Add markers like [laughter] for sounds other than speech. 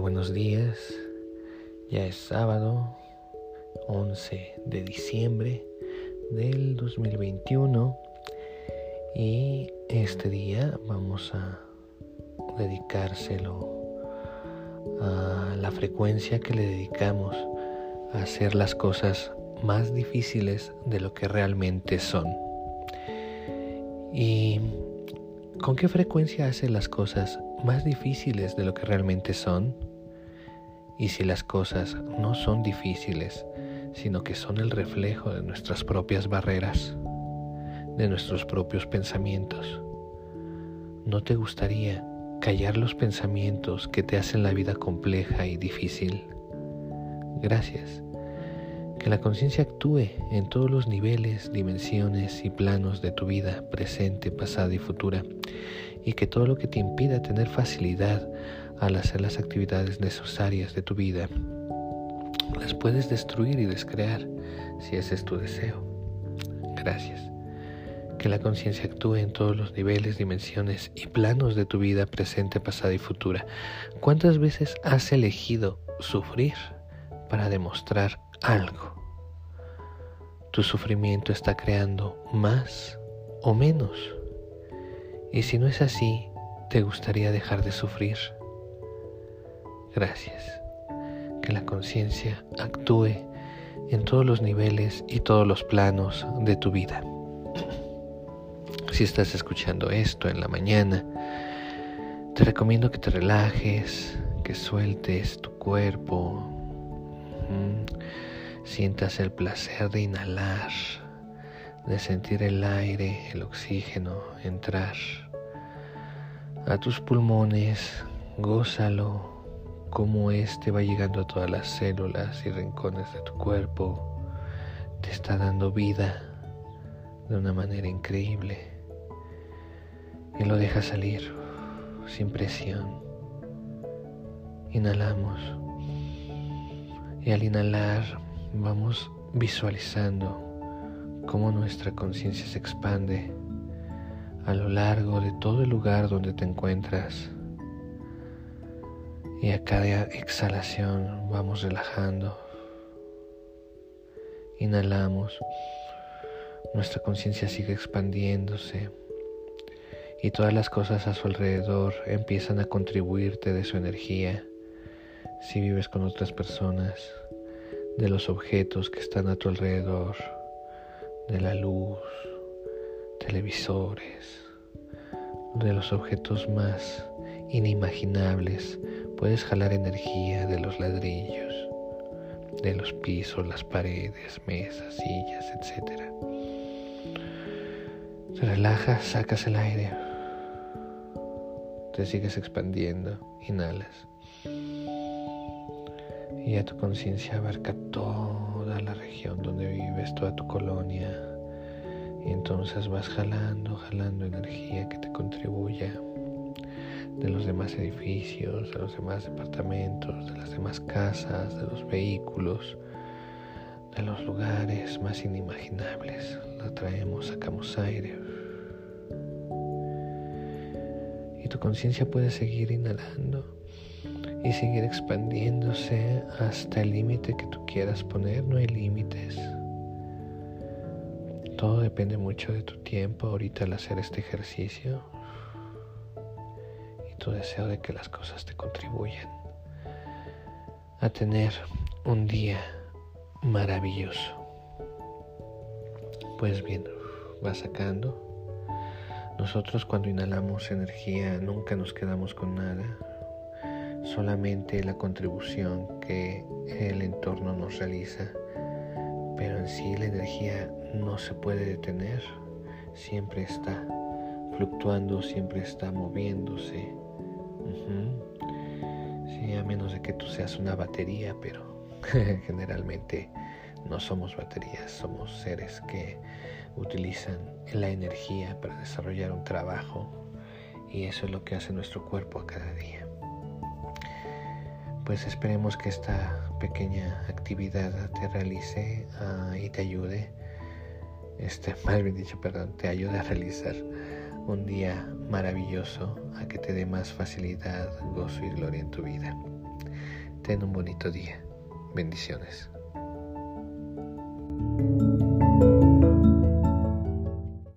Buenos días. Ya es sábado 11 de diciembre del 2021 y este día vamos a dedicárselo a la frecuencia que le dedicamos a hacer las cosas más difíciles de lo que realmente son. ¿Y con qué frecuencia hace las cosas más difíciles de lo que realmente son? Y si las cosas no son difíciles, sino que son el reflejo de nuestras propias barreras, de nuestros propios pensamientos, ¿no te gustaría callar los pensamientos que te hacen la vida compleja y difícil? Gracias que la conciencia actúe en todos los niveles, dimensiones y planos de tu vida, presente, pasada y futura, y que todo lo que te impida tener facilidad al hacer las actividades necesarias de tu vida, las puedes destruir y descrear si ese es tu deseo. Gracias. Que la conciencia actúe en todos los niveles, dimensiones y planos de tu vida presente, pasada y futura. ¿Cuántas veces has elegido sufrir para demostrar algo. Tu sufrimiento está creando más o menos. Y si no es así, ¿te gustaría dejar de sufrir? Gracias. Que la conciencia actúe en todos los niveles y todos los planos de tu vida. Si estás escuchando esto en la mañana, te recomiendo que te relajes, que sueltes tu cuerpo, sientas el placer de inhalar, de sentir el aire, el oxígeno entrar a tus pulmones, gózalo como este va llegando a todas las células y rincones de tu cuerpo, te está dando vida de una manera increíble y lo deja salir sin presión. Inhalamos y al inhalar vamos visualizando cómo nuestra conciencia se expande a lo largo de todo el lugar donde te encuentras. Y a cada exhalación vamos relajando. Inhalamos. Nuestra conciencia sigue expandiéndose y todas las cosas a su alrededor empiezan a contribuirte de su energía si vives con otras personas, de los objetos que están a tu alrededor, de la luz, televisores, de los objetos más inimaginables. Puedes jalar energía de los ladrillos, de los pisos, las paredes, mesas, sillas, etc. Te relajas, sacas el aire, te sigues expandiendo, inhalas y ya tu conciencia abarca toda la región donde vives, toda tu colonia. Y entonces vas jalando, jalando energía que te contribuya de los demás edificios, de los demás departamentos, de las demás casas, de los vehículos, de los lugares más inimaginables. La traemos, sacamos aire. Y tu conciencia puede seguir inhalando y seguir expandiéndose hasta el límite que tú quieras poner. No hay límites. Todo depende mucho de tu tiempo ahorita al hacer este ejercicio tu deseo de que las cosas te contribuyan a tener un día maravilloso. Pues bien, va sacando. Nosotros cuando inhalamos energía nunca nos quedamos con nada solamente la contribución que el entorno nos realiza, pero en sí la energía no se puede detener, siempre está fluctuando, siempre está moviéndose. Sí, a menos de que tú seas una batería, pero [laughs] generalmente no somos baterías, somos seres que utilizan la energía para desarrollar un trabajo y eso es lo que hace nuestro cuerpo a cada día. Pues esperemos que esta pequeña actividad te realice ah, y te ayude, este, [laughs] más bien dicho, perdón, te ayude a realizar un día maravilloso, a que te dé más facilidad, gozo y gloria en tu vida. Ten un bonito día. Bendiciones.